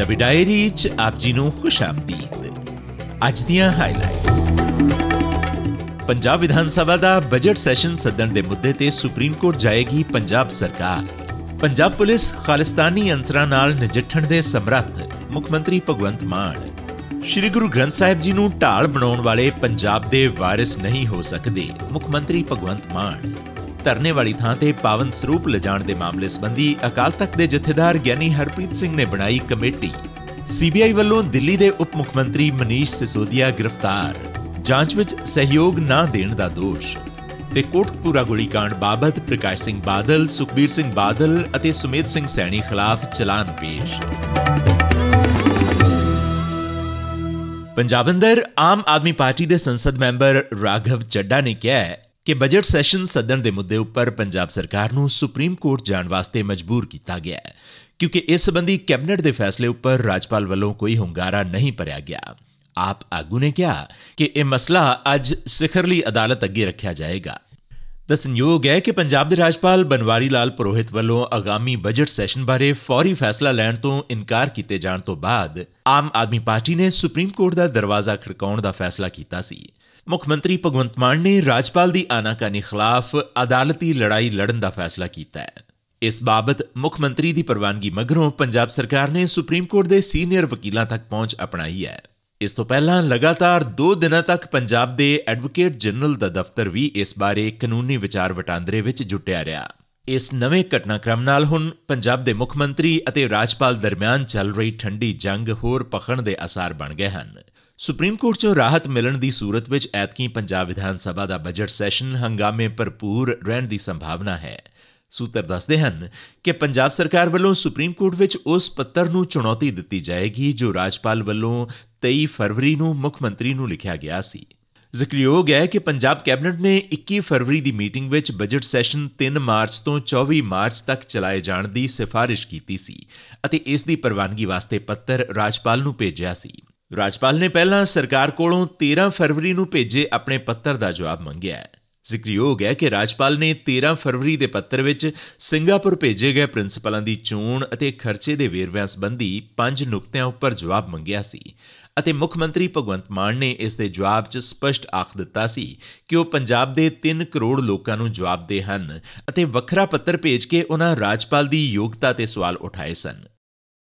Punjabi diary 'ਚ ਆਪ ਜੀ ਨੂੰ ਖੁਸ਼ ਆਮਦੀਦ। ਅੱਜ ਦੀਆਂ ਹਾਈਲਾਈਟਸ ਪੰਜਾਬ ਵਿਧਾਨ ਸਭਾ ਦਾ ਬਜਟ ਸੈਸ਼ਨ ਸੱਦਣ ਦੇ ਮੁੱਦੇ ਤੇ ਸੁਪਰੀਮ ਕੋਰਟ ਜਾਏਗੀ ਪੰਜਾਬ ਸਰਕਾਰ। ਪੰਜਾਬ ਪੁਲਿਸ ਖਾਲਿਸਤਾਨੀ ਅੰਸਰਾਂ ਨਾਲ ਨਜਿੱਠਣ ਦੇ ਸਮਰੱਥ, ਮੁੱਖ ਮੰਤਰੀ ਭਗਵੰਤ ਮਾਨ। ਸ਼੍ਰੀ ਗੁਰੂ ਗ੍ਰੰਥ ਸਾਹਿਬ ਜੀ ਨੂੰ ਢਾਲ ਬਣਾਉਣ ਵਾਲੇ ਪੰਜਾਬ ਦੇ ਵਾਰਿਸ ਨਹੀਂ ਹੋ ਸਕਦੇ, ਮੁੱਖ ਮੰਤਰੀ ਭਗਵੰਤ ਮਾਨ। ਧਰਨੇ ਵਾਲੀ ਥਾਂ ਤੇ ਪਾਵਨ ਸਰੂਪ ਲਿਜਾਣ ਦੇ ਮਾਮਲੇ ਸੰਬੰਧੀ ਅਕਾਲ ਤਖਤ ਦੇ ਜਥੇਦਾਰ ਗਿਆਨੀ ਹਰਪ੍ਰੀਤ ਸਿੰਘ ਨੇ ਬਣਾਈ ਕਮੇਟੀ। ਸੀਬੀਆਈ ਵੱਲੋਂ ਦਿੱਲੀ ਦੇ ਉਪ ਮੁੱਖ ਮੰਤਰੀ ਮਨੀਸ਼ ਸਿਸੋਦੀਆ ਗ੍ਰਿਫਤਾਰ। ਜਾਂਚ ਵਿੱਚ ਸਹਿਯੋਗ ਨਾ ਦੇਣ ਦਾ ਦੋਸ਼। ਤੇ ਕੋਟਕਪੂਰਾ ਗੋਲੀकांड ਬਾਬਤ ਪ੍ਰਕਾਸ਼ ਸਿੰਘ ਬਾਦਲ, ਸੁਖਬੀਰ ਸਿੰਘ ਬਾਦਲ ਅਤੇ ਸੁਮੇਧ ਸਿੰਘ ਸੈਣੀ ਖਿਲਾਫ ਚਲਾਨ ਪੇਸ਼। ਪੰਜਾਬ ਅੰਦਰ ਆਮ ਆਦਮੀ ਪਾਰਟੀ ਦੇ ਸੰਸਦ ਮੈਂਬਰ ਰਾਘਵ ਚੱਡਾ ਨੇ ਕਿਹਾ ਹੈ ਕਿ ਬਜਟ ਸੈਸ਼ਨ ਸੱਦਣ ਦੇ ਮੁੱਦੇ ਉੱਪਰ ਪੰਜਾਬ ਸਰਕਾਰ ਨੂੰ ਸੁਪਰੀਮ ਕੋਰਟ ਜਾਣ ਵਾਸਤੇ ਮਜਬੂਰ ਕੀਤਾ ਗਿਆ ਹੈ, ਕਿਉਂਕਿ ਇਸ ਸੰਬੰਧੀ ਕੈਬਨਿਟ ਦੇ ਫੈਸਲੇ ਉੱਪਰ ਰਾਜਪਾਲ ਵੱਲੋਂ ਕੋਈ ਹੁੰਗਾਰਾ ਨਹੀਂ ਭਰਿਆ ਗਿਆ। ਆਪ ਆਗੂ ਨੇ ਕਿਹਾ ਕਿ ਇਹ ਮਸਲਾ ਅੱਜ ਸਿਖਰਲੀ ਅਦਾਲਤ ਅੱਗੇ ਰੱਖਿਆ ਜਾਏਗਾ। ਦਸਨਯੋਗ ਹੈ ਕਿ ਪੰਜਾਬ ਦੇ ਰਾਜਪਾਲ ਬਨਵਾਰੀ ਲਾਲ ਪੁਰੋਹਿਤ ਵੱਲੋਂ ਆਗਾਮੀ ਬਜਟ ਸੈਸ਼ਨ ਬਾਰੇ ਫੌਰੀ ਫੈਸਲਾ ਲੈਣ ਤੋਂ ਇਨਕਾਰ ਕੀਤੇ ਜਾਣ ਤੋਂ ਬਾਅਦ ਆਮ ਆਦਮੀ ਪਾਰਟੀ ਨੇ ਸੁਪਰੀਮ ਕੋਰਟ ਦਾ ਦਰਵਾਜ਼ਾ ਖੜਕਾਉਣ ਦਾ ਫੈਸਲਾ ਕੀਤਾ ਸੀ। ਮੁੱਖ ਮੰਤਰੀ ਭਗਵੰਤ ਮਾਨ ਨੇ ਰਾਜਪਾਲ ਦੀ ਆਨਾਕਾਨੀ ਖਿਲਾਫ ਅਦਾਲਤੀ ਲੜਾਈ ਲੜਨ ਦਾ ਫੈਸਲਾ ਕੀਤਾ ਹੈ। ਇਸ ਬਾਬਤ ਮੁੱਖ ਮੰਤਰੀ ਦੀ ਪ੍ਰਵਾਨਗੀ ਮਗਰੋਂ ਪੰਜਾਬ ਸਰਕਾਰ ਨੇ ਸੁਪਰੀਮ ਕੋਰਟ ਦੇ ਸੀਨੀਅਰ ਵਕੀਲਾਂ ਤੱਕ ਪਹੁੰਚ ਅਪਣਾਈ ਹੈ। ਇਸ ਤੋਂ ਪਹਿਲਾਂ ਲਗਾਤਾਰ 2 ਦਿਨਾਂ ਤੱਕ ਪੰਜਾਬ ਦੇ ਐਡਵੋਕੇਟ ਜਨਰਲ ਦਾ ਦਫ਼ਤਰ ਵੀ ਇਸ ਬਾਰੇ ਕਾਨੂੰਨੀ ਵਿਚਾਰ ਵਟਾਂਦਰੇ ਵਿੱਚ ਜੁਟਿਆ ਰਿਹਾ। ਇਸ ਨਵੇਂ ਘਟਨਾਕ੍ਰਮ ਨਾਲ ਹੁਣ ਪੰਜਾਬ ਦੇ ਮੁੱਖ ਮੰਤਰੀ ਅਤੇ ਰਾਜਪਾਲ ਦਰਮਿਆਨ ਚੱਲ ਰਹੀ ਠੰਡੀ ਜੰਗ ਹੋਰ ਪਖਣ ਦੇ ਅਸਾਰ ਬਣ ਗਏ ਹਨ। ਸੁਪਰੀਮ ਕੋਰਟ 'ਚੋਂ ਰਾਹਤ ਮਿਲਣ ਦੀ ਸੂਰਤ ਵਿੱਚ ਐਤਕੀ ਪੰਜਾਬ ਵਿਧਾਨ ਸਭਾ ਦਾ ਬਜਟ ਸੈਸ਼ਨ ਹੰਗਾਮੇ ਭਰਪੂਰ ਰਹਿਣ ਦੀ ਸੰਭਾਵਨਾ ਹੈ। ਸੂਤਰ ਦੱਸਦੇ ਹਨ ਕਿ ਪੰਜਾਬ ਸਰਕਾਰ ਵੱਲੋਂ ਸੁਪਰੀਮ ਕੋਰਟ ਵਿੱਚ ਉਸ ਪੱਤਰ ਨੂੰ ਚੁਣੌਤੀ ਦਿੱਤੀ ਜਾਏਗੀ ਜੋ ਰਾਜਪਾਲ ਵੱਲੋਂ 23 ਫਰਵਰੀ ਨੂੰ ਮੁੱਖ ਮੰਤਰੀ ਨੂੰ ਲਿਖਿਆ ਗਿਆ ਸੀ। ਜ਼ਿਕਰਯੋਗ ਹੈ ਕਿ ਪੰਜਾਬ ਕੈਬਨਿਟ ਨੇ 21 ਫਰਵਰੀ ਦੀ ਮੀਟਿੰਗ ਵਿੱਚ ਬਜਟ ਸੈਸ਼ਨ 3 ਮਾਰਚ ਤੋਂ 24 ਮਾਰਚ ਤੱਕ ਚਲਾਏ ਜਾਣ ਦੀ ਸਿਫਾਰਿਸ਼ ਕੀਤੀ ਸੀ ਅਤੇ ਇਸ ਦੀ ਪ੍ਰਵਾਨਗੀ ਵਾਸਤੇ ਪੱਤਰ ਰਾਜਪਾਲ ਨੂੰ ਭੇਜਿਆ ਸੀ। ਰਾਜਪਾਲ ਨੇ ਪਹਿਲਾਂ ਸਰਕਾਰ ਕੋਲੋਂ 13 ਫਰਵਰੀ ਨੂੰ ਭੇਜੇ ਆਪਣੇ ਪੱਤਰ ਦਾ ਜਵਾਬ ਮੰਗਿਆ ਹੈ। ਜ਼ਿਕਰਯੋਗ ਹੈ ਕਿ ਰਾਜਪਾਲ ਨੇ 13 ਫਰਵਰੀ ਦੇ ਪੱਤਰ ਵਿੱਚ ਸਿੰਗਾਪੁਰ ਭੇਜੇ ਗਏ ਪ੍ਰਿੰਸੀਪਲਾਂ ਦੀ ਚੋਣ ਅਤੇ ਖਰਚੇ ਦੇ ਵੇਰਵਿਆਂ ਸੰਬੰਧੀ ਪੰਜ ਨੁਕਤਿਆਂ ਉੱਪਰ ਜਵਾਬ ਮੰਗਿਆ ਸੀ ਅਤੇ ਮੁੱਖ ਮੰਤਰੀ ਭਗਵੰਤ ਮਾਨ ਨੇ ਇਸ ਦੇ ਜਵਾਬ 'ਚ ਸਪਸ਼ਟ ਆਖ ਦਿੱਤਾ ਸੀ ਕਿ ਉਹ ਪੰਜਾਬ ਦੇ 3 ਕਰੋੜ ਲੋਕਾਂ ਨੂੰ ਜਵਾਬ ਦੇ ਹਨ ਅਤੇ ਵੱਖਰਾ ਪੱਤਰ ਭੇਜ ਕੇ ਉਹਨਾਂ ਰਾਜਪਾਲ ਦੀ ਯੋਗਤਾ ਤੇ ਸਵਾਲ ਉਠਾਏ ਸਨ।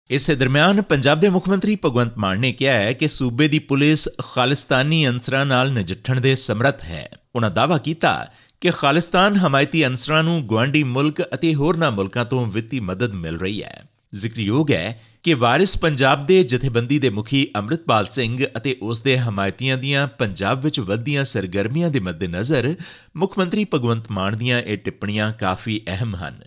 ਇਸੇ ਦਰਮਿਆਨ ਪੰਜਾਬ ਦੇ ਮੁੱਖ ਮੰਤਰੀ ਭਗਵੰਤ ਮਾਨ ਨੇ ਕਿਹਾ ਹੈ ਕਿ ਸੂਬੇ ਦੀ ਪੁਲਿਸ ਖਾਲਿਸਤਾਨੀ ਅੰਸਰਾਂ ਨਾਲ ਨਜਿੱਠਣ ਦੇ ਸਮਰੱਥ ਹੈ। ਉਹਨਾਂ ਦਾਅਵਾ ਕੀਤਾ ਕਿ ਖਾਲਿਸਤਾਨ ਹਮਾਇਤੀ ਅੰਸਰਾਂ ਨੂੰ ਗਵਾਂਡੀ ਮੁਲਕ ਅਤੇ ਹੋਰਨਾਂ ਮੁਲਕਾਂ ਤੋਂ ਵਿੱਤੀ ਮਦਦ ਮਿਲ ਰਹੀ ਹੈ। ਜ਼ਿਕਰਯੋਗ ਹੈ ਕਿ ਵਾਰਿਸ ਪੰਜਾਬ ਦੇ ਜਥੇਬੰਦੀ ਦੇ ਮੁਖੀ ਅੰਮ੍ਰਿਤਪਾਲ ਸਿੰਘ ਅਤੇ ਉਸ ਦੇ ਹਮਾਇਤੀਆਂ ਦੀਆਂ ਪੰਜਾਬ ਵਿੱਚ ਵਧੀਆਂ ਸਰਗਰਮੀਆਂ ਦੇ ਮੱਦੇਨਜ਼ਰ ਮੁੱਖ ਮੰਤਰੀ ਭਗਵੰਤ ਮਾਨ ਦੀਆਂ ਇਹ ਟਿੱਪਣੀਆਂ ਕਾਫੀ ਅਹਿਮ ਹਨ।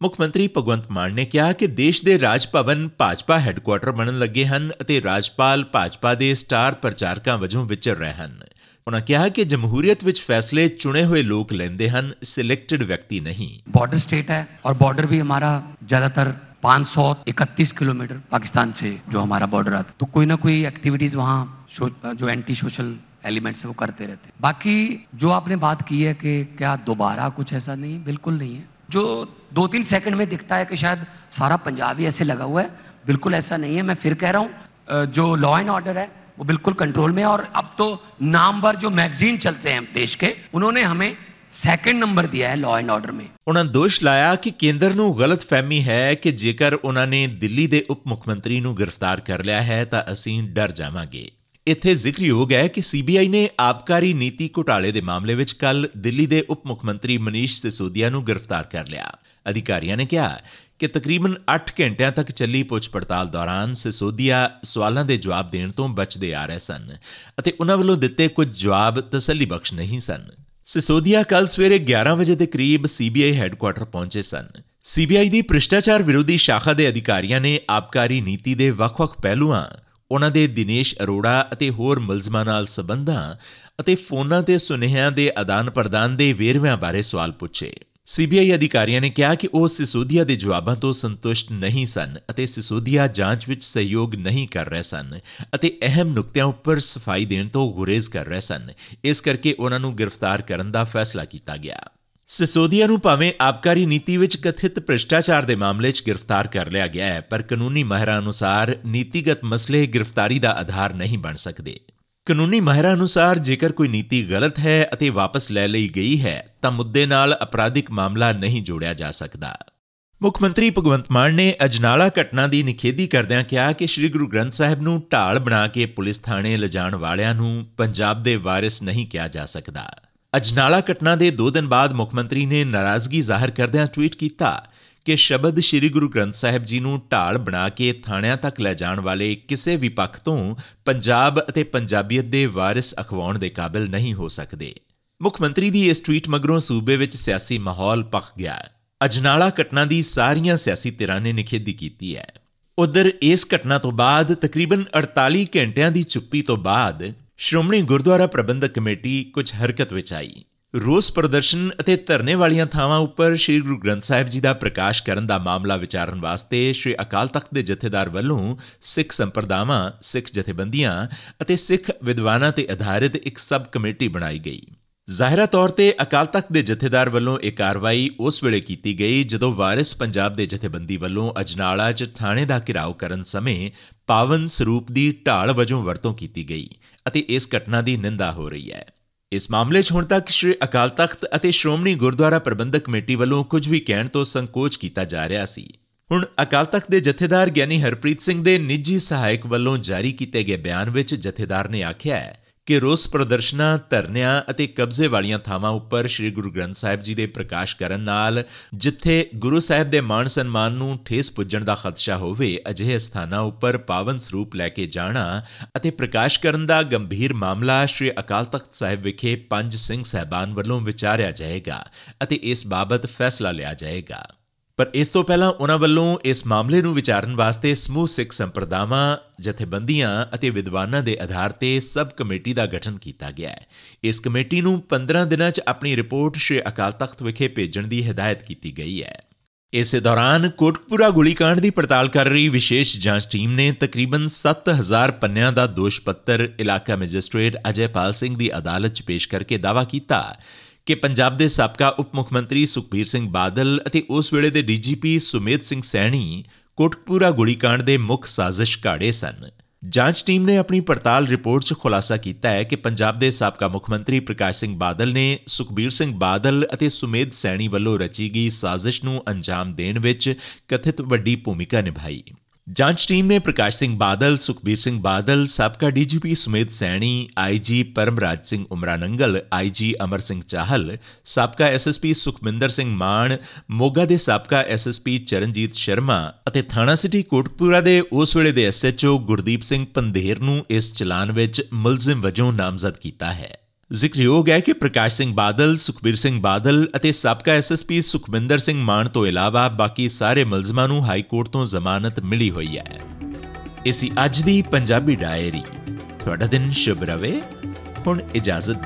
ਮੁੱਖ ਮੰਤਰੀ ਭਗਵੰਤ ਮਾਨ ਨੇ ਕਿਹਾ ਕਿ ਦੇਸ਼ ਦੇ ਰਾਜ ਭਵਨ ਭਾਜਪਾ ਹੈੱਡਕੁਆਰਟਰ ਬਣਨ ਲੱਗੇ ਹਨ ਅਤੇ ਰਾਜਪਾਲ ਭਾਜਪਾ ਦੇ ਸਟਾਰ ਪ੍ਰਚਾਰਕਾਂ ਵਜੋਂ ਵਿਚਰ ਰਹੇ ਹਨ ਉਹਨਾਂ ਕਿਹਾ ਕਿ ਜਮਹੂਰੀਅਤ ਵਿੱਚ ਫੈਸਲੇ ਚੁਣੇ ਹੋਏ ਲੋਕ ਲੈਂਦੇ ਹਨ ਸਿਲੈਕਟਡ ਵਿਅਕਤੀ ਨਹੀਂ बॉर्डर स्टेट है और बॉर्डर भी हमारा ज़्यादातर 531 किलोमीटर पाकिस्तान से जो हमारा बॉर्डर आता है तो कोई ना कोई एक्टिविटीज़ वहाँ शो, जो एंटी सोशल एलिमेंट्स है वो करते रहते हैं बाकी जो आपने बात की है कि क्या दोबारा कुछ ऐसा नहीं बिल्कुल नहीं है जो दो तीन सेकंड में दिखता है कि शायद सारा पंजाब ही ऐसे लगा हुआ है बिल्कुल ऐसा नहीं है मैं फिर कह रहा हूँ अ, जो लॉ एंड ऑर्डर है वो बिल्कुल कंट्रोल में है और अब तो नामवर जो मैगजीन चलते हैं देश के उन्होंने हमें सेकंड नंबर दिया है लॉ एंड ऑर्डर में ਉਹਨਾਂ ਦੋਸ਼ ਲਾਇਆ ਕਿ ਕੇਂਦਰ ਨੂੰ ਗਲਤਫਹਿਮੀ ਹੈ ਕਿ ਜੇਕਰ ਉਹਨਾਂ ਨੇ ਦਿੱਲੀ ਦੇ ਉਪ ਮੁੱਖ ਮੰਤਰੀ ਨੂੰ ਗ੍ਰਿਫਤਾਰ ਕਰ ਲਿਆ ਹੈ ਤਾਂ ਅਸੀਂ ਡਰ ਜਾਵਾਂਗੇ ਇੱਥੇ ਜ਼ਿਕਰਯੋਗ ਹੈ ਕਿ ਸੀਬੀਆਈ ਨੇ ਆਬਕਾਰੀ ਨੀਤੀ ਘੁਟਾਲੇ ਦੇ ਮਾਮਲੇ ਵਿੱਚ ਕੱਲ ਦਿੱਲੀ ਦੇ ਉਪ ਮੁੱਖ ਮੰਤਰੀ ਮਨੀਸ਼ ਸਿਸੋਦੀਆ ਨੂੰ ਗ੍ਰਿਫਤਾਰ ਕਰ ਲਿਆ। ਅਧਿਕਾਰੀਆਂ ਨੇ ਕਿਹਾ ਕਿ ਤਕਰੀਬਨ 8 ਘੰਟਿਆਂ ਤੱਕ ਚੱਲੀ ਪੁੱਛ ਪੜਤਾਲ ਦੌਰਾਨ ਸਿਸੋਦੀਆ ਸਵਾਲਾਂ ਦੇ ਜਵਾਬ ਦੇਣ ਤੋਂ ਬਚਦੇ ਆ ਰਹੇ ਸਨ ਅਤੇ ਉਹਨਾਂ ਵੱਲੋਂ ਦਿੱਤੇ ਕੁਝ ਜਵਾਬ ਤਸੱਲੀ ਬਖਸ਼ ਨਹੀਂ ਸਨ। ਸਿਸੋਦੀਆ ਕੱਲ ਸਵੇਰੇ 11 ਵਜੇ ਦੇ ਕਰੀਬ ਸੀਬੀਆਈ ਹੈੱਡਕੁਆਰਟਰ ਪਹੁੰਚੇ ਸਨ। ਸੀਬੀਆਈ ਦੀ ਭ੍ਰਿਸ਼ਟਾਚਾਰ ਵਿਰੋਧੀ ਸ਼ਾਖਾ ਦੇ ਅਧਿਕਾਰੀਆਂ ਨੇ ਆਬਕਾਰੀ ਨੀਤੀ ਦੇ ਵੱਖ-ਵੱਖ ਪਹਿਲੂਆਂ ਉਹਨਾਂ ਦੇ ਦਿਨੇਸ਼ ਅਰੋੜਾ ਅਤੇ ਹੋਰ ਮੁਲਜ਼ਮਾਂ ਨਾਲ ਸਬੰਧਾਂ ਅਤੇ ਫੋਨਾਂ ਤੇ ਸੁਨੇਹਿਆਂ ਦੇ ਆਦਾਨ-ਪ੍ਰਦਾਨ ਦੇ ਵੇਰਵਿਆਂ ਬਾਰੇ ਸਵਾਲ ਪੁੱਛੇ। ਸੀਬੀਆਈ ਅਧਿਕਾਰੀਆਂ ਨੇ ਕਿਹਾ ਕਿ ਉਹ ਸਿਸੋਦੀਆ ਦੇ ਜਵਾਬਾਂ ਤੋਂ ਸੰਤੁਸ਼ਟ ਨਹੀਂ ਸਨ ਅਤੇ ਸਿਸੋਦੀਆ ਜਾਂਚ ਵਿੱਚ ਸਹਿਯੋਗ ਨਹੀਂ ਕਰ ਰਹੇ ਸਨ ਅਤੇ ਅਹਿਮ ਨੁਕਤਿਆਂ ਉੱਪਰ ਸਫ਼ਾਈ ਦੇਣ ਤੋਂ ਗੁਰੇਜ਼ ਕਰ ਰਹੇ ਸਨ। ਇਸ ਕਰਕੇ ਉਹਨਾਂ ਨੂੰ ਗ੍ਰਿਫਤਾਰ ਕਰਨ ਦਾ ਫੈਸਲਾ ਕੀਤਾ ਗਿਆ। ਸਿਸੋਦੀਆ ਨੂੰ ਭਾਵੇਂ ਆਬਕਾਰੀ ਨੀਤੀ ਵਿੱਚ ਕਥਿਤ ਭ੍ਰਿਸ਼ਟਾਚਾਰ ਦੇ ਮਾਮਲੇ 'ਚ ਗ੍ਰਿਫਤਾਰ ਕਰ ਲਿਆ ਗਿਆ ਹੈ, ਪਰ ਕਾਨੂੰਨੀ ਮਾਹਿਰਾਂ ਅਨੁਸਾਰ ਨੀਤੀਗਤ ਮਸਲੇ ਗ੍ਰਿਫਤਾਰੀ ਦਾ ਆਧਾਰ ਨਹੀਂ ਬਣ ਸਕਦੇ। ਕਾਨੂੰਨੀ ਮਾਹਿਰਾਂ ਅਨੁਸਾਰ ਜੇਕਰ ਕੋਈ ਨੀਤੀ ਗਲਤ ਹੈ ਅਤੇ ਵਾਪਸ ਲੈ ਲਈ ਗਈ ਹੈ, ਤਾਂ ਮੁੱਦੇ ਨਾਲ ਅਪਰਾਧਿਕ ਮਾਮਲਾ ਨਹੀਂ ਜੋੜਿਆ ਜਾ ਸਕਦਾ। ਮੁੱਖ ਮੰਤਰੀ ਭਗਵੰਤ ਮਾਨ ਨੇ ਅਜਨਾਲਾ ਘਟਨਾ ਦੀ ਨਿਖੇਧੀ ਕਰਦਿਆਂ ਕਿਹਾ ਕਿ ਸ੍ਰੀ ਗੁਰੂ ਗ੍ਰੰਥ ਸਾਹਿਬ ਨੂੰ ਢਾਲ ਬਣਾ ਕੇ ਪੁਲਿਸ ਥਾਣੇ ਲਿਜਾਣ ਵਾਲਿਆਂ ਨੂੰ ਪੰਜਾਬ ਦੇ ਵਾਰਿਸ ਨਹੀਂ ਕਿਹਾ ਜਾ ਸਕਦਾ। ਅਜਨਾਲਾ ਘਟਨਾ ਦੇ 2 ਦਿਨ ਬਾਅਦ ਮੁੱਖ ਮੰਤਰੀ ਨੇ ਨਾਰਾਜ਼ਗੀ ਜ਼ਾਹਰ ਕਰਦਿਆਂ ਟਵੀਟ ਕੀਤਾ ਕਿ ਸ਼ਬਦ ਸ੍ਰੀ ਗੁਰੂ ਗ੍ਰੰਥ ਸਾਹਿਬ ਜੀ ਨੂੰ ਢਾਲ ਬਣਾ ਕੇ ਥਾਣਿਆਂ ਤੱਕ ਲੈ ਜਾਣ ਵਾਲੇ ਕਿਸੇ ਵੀ ਪੱਖ ਤੋਂ ਪੰਜਾਬ ਅਤੇ ਪੰਜਾਬੀਅਤ ਦੇ ਵਾਰਿਸ ਅਖਵਾਉਣ ਦੇ ਕਾਬਿਲ ਨਹੀਂ ਹੋ ਸਕਦੇ। ਮੁੱਖ ਮੰਤਰੀ ਦੀ ਇਸ ਟਵੀਟ ਮਗਰੋਂ ਸੂਬੇ ਵਿੱਚ ਸਿਆਸੀ ਮਾਹੌਲ ਪੱਕ ਗਿਆ। ਅਜਨਾਲਾ ਘਟਨਾ ਦੀ ਸਾਰੀਆਂ ਸਿਆਸੀ ਧਿਰਾਂ ਨੇ ਨਿਖੇਧੀ ਕੀਤੀ ਹੈ। ਉਧਰ ਇਸ ਘਟਨਾ ਤੋਂ ਬਾਅਦ ਤਕਰੀਬਨ 48 ਘੰਟਿਆਂ ਦੀ ਚੁੱਪੀ ਤੋਂ ਬਾਅਦ ਸ਼੍ਰੋਮਣੀ ਗੁਰਦੁਆਰਾ ਪ੍ਰਬੰਧਕ ਕਮੇਟੀ ਕੁਝ ਹਰਕਤ ਵਿੱਚ ਆਈ। ਰੋਸ ਪ੍ਰਦਰਸ਼ਨ ਅਤੇ ਧਰਨੇ ਵਾਲੀਆਂ ਥਾਵਾਂ ਉੱਪਰ ਸ੍ਰੀ ਗੁਰੂ ਗ੍ਰੰਥ ਸਾਹਿਬ ਜੀ ਦਾ ਪ੍ਰਕਾਸ਼ ਕਰਨ ਦਾ ਮਾਮਲਾ ਵਿਚਾਰਨ ਵਾਸਤੇ ਸ੍ਰੀ ਅਕਾਲ ਤਖਤ ਦੇ ਜਥੇਦਾਰ ਵੱਲੋਂ ਸਿੱਖ ਸੰਪਰਦਾਵਾਂ, ਸਿੱਖ ਜਥੇਬੰਦੀਆਂ ਅਤੇ ਸਿੱਖ ਵਿਦਵਾਨਾਂ ਤੇ ਆਧਾਰਿਤ ਇੱਕ ਸਬ ਕਮੇਟੀ ਬਣਾਈ ਗਈ। ਜ਼ਾਹਿਰਾ ਤੌਰ ਤੇ ਅਕਾਲ ਤਖਤ ਦੇ ਜਥੇਦਾਰ ਵੱਲੋਂ ਇਹ ਕਾਰਵਾਈ ਉਸ ਵੇਲੇ ਕੀਤੀ ਗਈ ਜਦੋਂ ਵਾਰਿਸ ਪੰਜਾਬ ਦੇ ਜਥੇਬੰਦੀ ਵੱਲੋਂ ਅਜਨਾਲਾ 'ਚ ਥਾਣੇ ਦਾ ਘਿਰਾਓ ਕਰਨ ਸਮੇਂ ਪਾਵਨ ਸਰੂਪ ਦੀ ਢਾਲ ਵਜੋਂ ਵਰਤੋਂ ਕੀਤੀ ਗਈ ਅਤੇ ਇਸ ਘਟਨਾ ਦੀ ਨਿੰਦਾ ਹੋ ਰਹੀ ਹੈ। ਇਸ ਮਾਮਲੇ 'ਚ ਹੁਣ ਤੱਕ ਸ਼੍ਰੀ ਅਕਾਲ ਤਖਤ ਅਤੇ ਸ਼੍ਰੋਮਣੀ ਗੁਰਦੁਆਰਾ ਪ੍ਰਬੰਧਕ ਕਮੇਟੀ ਵੱਲੋਂ ਕੁਝ ਵੀ ਕਹਿਣ ਤੋਂ ਸੰਕੋਚ ਕੀਤਾ ਜਾ ਰਿਹਾ ਸੀ। ਹੁਣ ਅਕਾਲ ਤਖਤ ਦੇ ਜਥੇਦਾਰ ਗਿਆਨੀ ਹਰਪ੍ਰੀਤ ਸਿੰਘ ਦੇ ਨਿੱਜੀ ਸਹਾਇਕ ਵੱਲੋਂ ਜਾਰੀ ਕੀਤੇ ਗਏ ਬਿਆਨ ਵਿੱਚ ਜਥੇਦਾਰ ਨੇ ਆਖਿਆ ਹੈ ਕਿ ਰੋਸ ਪ੍ਰਦਰਸ਼ਨਾਂ, ਧਰਨਿਆਂ ਅਤੇ ਕਬਜ਼ੇ ਵਾਲੀਆਂ ਥਾਵਾਂ ਉੱਪਰ ਸ੍ਰੀ ਗੁਰੂ ਗ੍ਰੰਥ ਸਾਹਿਬ ਜੀ ਦੇ ਪ੍ਰਕਾਸ਼ ਕਰਨ ਨਾਲ ਜਿੱਥੇ ਗੁਰੂ ਸਾਹਿਬ ਦੇ ਮਾਣ ਸਨਮਾਨ ਨੂੰ ਠੇਸ ਪੁੱਜਣ ਦਾ ਖਦਸ਼ਾ ਹੋਵੇ, ਅਜਿਹੇ ਸਥਾਨਾਂ ਉੱਪਰ ਪਾਵਨ ਸਰੂਪ ਲੈ ਕੇ ਜਾਣਾ ਅਤੇ ਪ੍ਰਕਾਸ਼ ਕਰਨ ਦਾ ਗੰਭੀਰ ਮਾਮਲਾ ਸ੍ਰੀ ਅਕਾਲ ਤਖਤ ਸਾਹਿਬ ਵਿਖੇ ਪੰਜ ਸਿੰਘ ਸਹਿਬਾਨ ਵੱਲੋਂ ਵਿਚਾਰਿਆ ਜਾਏਗਾ ਅਤੇ ਇਸ ਬਾਬਤ ਫੈਸਲਾ ਲਿਆ ਜਾਏਗਾ। ਪਰ ਇਸ ਤੋਂ ਪਹਿਲਾਂ ਉਹਨਾਂ ਵੱਲੋਂ ਇਸ ਮਾਮਲੇ ਨੂੰ ਵਿਚਾਰਨ ਵਾਸਤੇ ਸਮੂਹ ਸਿੱਖ ਸੰਪਰਦਾਵਾਂ, ਜਥੇਬੰਦੀਆਂ ਅਤੇ ਵਿਦਵਾਨਾਂ ਦੇ ਆਧਾਰ ਤੇ ਸਬ ਕਮੇਟੀ ਦਾ ਗਠਨ ਕੀਤਾ ਗਿਆ ਹੈ। ਇਸ ਕਮੇਟੀ ਨੂੰ 15 ਦਿਨਾਂ 'ਚ ਆਪਣੀ ਰਿਪੋਰਟ ਸ਼੍ਰੀ ਅਕਾਲ ਤਖਤ ਵਿਖੇ ਭੇਜਣ ਦੀ ਹਦਾਇਤ ਕੀਤੀ ਗਈ ਹੈ। ਇਸੇ ਦੌਰਾਨ ਕੋਟਕਪੂਰਾ ਗੋਲੀकांड ਦੀ ਪੜਤਾਲ ਕਰ ਰਹੀ ਵਿਸ਼ੇਸ਼ ਜਾਂਚ ਟੀਮ ਨੇ ਤਕਰੀਬਨ 7000 ਪੰਨਿਆਂ ਦਾ ਦੋਸ਼ ਪੱਤਰ ਇਲਾਕਾ ਮੈਜਿਸਟ੍ਰੇਟ ਅਜੇਪਾਲ ਸਿੰਘ ਦੀ ਅਦਾਲਤ 'ਚ ਪੇਸ਼ ਕਰਕੇ ਦਾਅਵਾ ਕੀਤਾ। ਕਿ ਪੰਜਾਬ ਦੇ ਸਾਬਕਾ ਉਪ ਮੁੱਖ ਮੰਤਰੀ ਸੁਖਬੀਰ ਸਿੰਘ ਬਾਦਲ ਅਤੇ ਉਸ ਵੇਲੇ ਦੇ ਡੀਜੀਪੀ ਸੁਮੇਧ ਸਿੰਘ ਸੈਣੀ ਕੋਟਕਪੂਰਾ ਗੋਲੀकांड ਦੇ ਮੁੱਖ ਸਾਜ਼ਿਸ਼ ਘਾੜੇ ਸਨ। ਜਾਂਚ ਟੀਮ ਨੇ ਆਪਣੀ ਪੜਤਾਲ ਰਿਪੋਰਟ 'ਚ ਖੁਲਾਸਾ ਕੀਤਾ ਹੈ ਕਿ ਪੰਜਾਬ ਦੇ ਸਾਬਕਾ ਮੁੱਖ ਮੰਤਰੀ ਪ੍ਰਕਾਸ਼ ਸਿੰਘ ਬਾਦਲ ਨੇ ਸੁਖਬੀਰ ਸਿੰਘ ਬਾਦਲ ਅਤੇ ਸੁਮੇਧ ਸੈਣੀ ਵੱਲੋਂ ਰਚੀ ਗਈ ਸਾਜ਼ਿਸ਼ ਨੂੰ ਅੰਜਾਮ ਦੇਣ ਵਿੱਚ ਕਥਿਤ ਵੱਡੀ ਭੂਮਿਕਾ ਨਿਭਾਈ। ਜਾਂਚ ਟੀਮ ਨੇ ਪ੍ਰਕਾਸ਼ ਸਿੰਘ ਬਾਦਲ, ਸੁਖਬੀਰ ਸਿੰਘ ਬਾਦਲ, ਸਾਬਕਾ DGP Sumedh Saini IG Paramraj Singh Umranangal IG Amar Singh Chahal, ਸਾਬਕਾ ਐਸਐਸਪੀ ਸੁਖਮਿੰਦਰ ਸਿੰਘ ਮਾਨ, ਮੋਗਾ ਦੇ ਸਾਬਕਾ ਐਸਐਸਪੀ ਚਰਨਜੀਤ ਸ਼ਰਮਾ ਅਤੇ ਥਾਣਾ ਸਿਟੀ ਕੋਟਪੂਰਾ ਦੇ ਉਸ ਵੇਲੇ ਦੇ ਐਸਐਚਓ ਗੁਰਦੀਪ ਸਿੰਘ ਪੰਧੇਰ ਨੂੰ ਇਸ ਚਲਾਨ ਵਿੱਚ ਮੁਲਜ਼ਮ ਵਜੋਂ ਨਾਮਜ਼ਦ ਕੀਤਾ ਹੈ। ਜ਼ਿਕਰਯੋਗ ਹੈ ਕਿ ਪ੍ਰਕਾਸ਼ ਸਿੰਘ ਬਾਦਲ, ਸੁਖਬੀਰ ਸਿੰਘ ਬਾਦਲ ਅਤੇ ਸਾਬਕਾ ਐਸਐਸਪੀ ਸੁਖਵਿੰਦਰ ਸਿੰਘ ਮਾਨ ਤੋਂ ਇਲਾਵਾ ਬਾਕੀ ਸਾਰੇ ਮੁਲਜ਼ਮਾਂ ਨੂੰ ਹਾਈ ਕੋਰਟ ਤੋਂ ਜ਼ਮਾਨਤ ਮਿਲੀ ਹੋਈ ਹੈ। ਇਸੀ ਅੱਜ ਦੀ ਪੰਜਾਬੀ ਡਾਇਰੀ। ਤੁਹਾਡਾ ਦਿਨ ਸ਼ੁਭ ਰਵੇ। ਹੁਣ ਇਜਾਜ਼ਤ